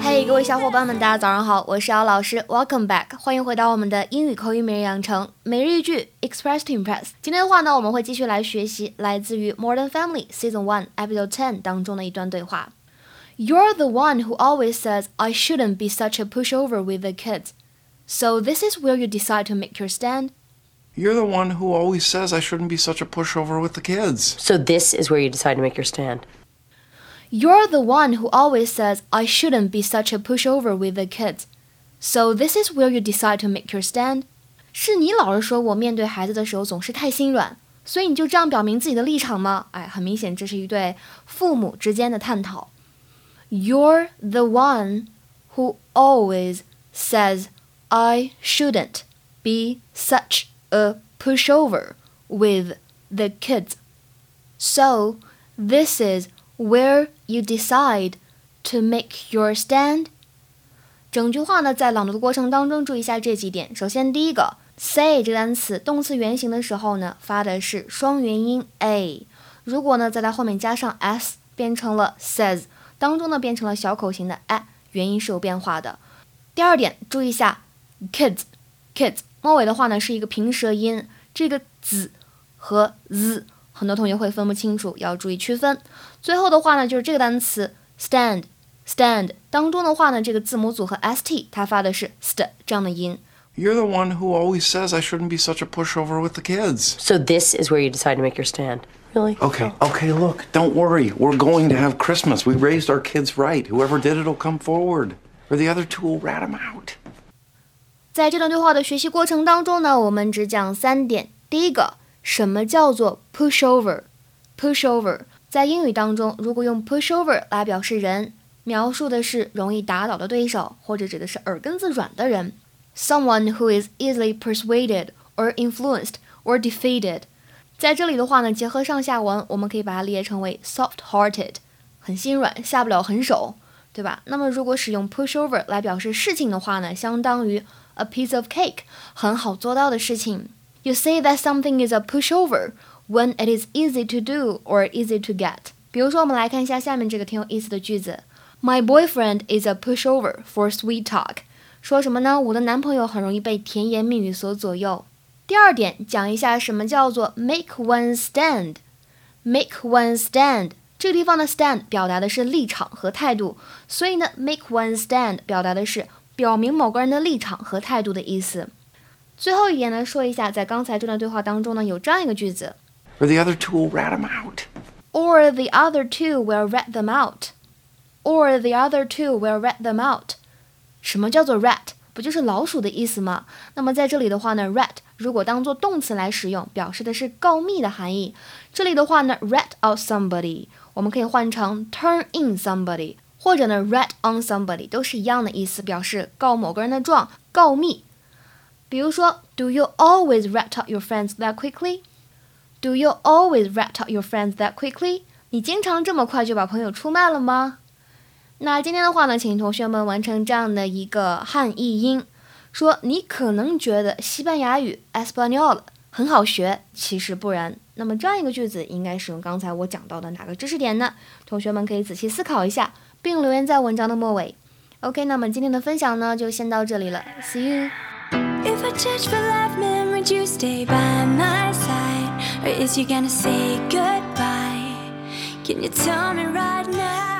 嘿，各位小伙伴们，大家早上好，我是姚老师，Welcome back，欢迎回到我们的英语口语每日养成每日一句 Express to Impress。今天的话呢，我们会继续来学习来自于 Modern Family Season One Episode Ten 当中的一段对话。You're the one who always says I shouldn't be such a pushover with the kids. So this is where you decide to make your stand. You're the one who always says I shouldn't be such a pushover with the kids. So this is where you decide to make your stand. You're the one who always says I shouldn't be such a pushover with the kids. So this is where you decide to make your stand. 是你老是说我面对孩子的时候总是太心软，所以你就这样表明自己的立场吗？哎，很明显这是一对父母之间的探讨。You're the one who always says I shouldn't be such a pushover with the kids. So this is where you decide to make your stand。整句话呢，在朗读的过程当中，注意一下这几点。首先，第一个，say 这个单词动词原形的时候呢，发的是双元音 a。如果呢，在它后面加上 s，变成了 says，当中呢变成了小口型的 a，元音是有变化的。第二点，注意一下 kids，kids 末尾的话呢是一个平舌音，这个 z 和 z。很多同学会分不清楚，要注意区分。最后的话呢，就是这个单词 stand，stand 当中的话呢，这个字母组合 st 它发的是 st 这样的音。You're the one who always says I shouldn't be such a pushover with the kids. So this is where you decide to make your stand. Really? Okay, okay, look, don't worry. We're going to have Christmas. We raised our kids right. Whoever did it'll come forward. Or the other two will rat them out. 在这段对话的学习过程当中呢，我们只讲三点。第一个， 什么叫做 pushover？pushover 在英语当中，如果用 pushover 来表示人，描述的是容易打倒的对手，或者指的是耳根子软的人。Someone who is easily persuaded or influenced or defeated。在这里的话呢，结合上下文，我们可以把它列成为 soft-hearted，很心软，下不了狠手，对吧？那么如果使用 pushover 来表示事情的话呢，相当于 a piece of cake，很好做到的事情。You say that something is a pushover when it is easy to do or easy to get。比如说，我们来看一下下面这个挺有意思的句子：My boyfriend is a pushover for sweet talk。说什么呢？我的男朋友很容易被甜言蜜语所左右。第二点，讲一下什么叫做 make one stand。make one stand 这个地方的 stand 表达的是立场和态度，所以呢，make one stand 表达的是表明某个人的立场和态度的意思。 最后一点呢，说一下，在刚才这段对话当中呢，有这样一个句子，or the other two will rat them out，or the other two will rat them out，or the other two will rat them out。什么叫做 rat？不就是老鼠的意思吗？那么在这里的话呢，rat 如果当做动词来使用，表示的是告密的含义。这里的话呢，rat out somebody，我们可以换成 turn in somebody，或者呢，rat on somebody，都是一样的意思，表示告某个人的状，告密。比如说，Do you always rat out your friends that quickly? Do you always rat out your friends that quickly? 你经常这么快就把朋友出卖了吗？那今天的话呢，请同学们完成这样的一个汉译英，说你可能觉得西班牙语 Español 很好学，其实不然。那么这样一个句子应该使用刚才我讲到的哪个知识点呢？同学们可以仔细思考一下，并留言在文章的末尾。OK，那么今天的分享呢，就先到这里了，See you。If I change for life, man, would you stay by my side? Or is you gonna say goodbye? Can you tell me right now?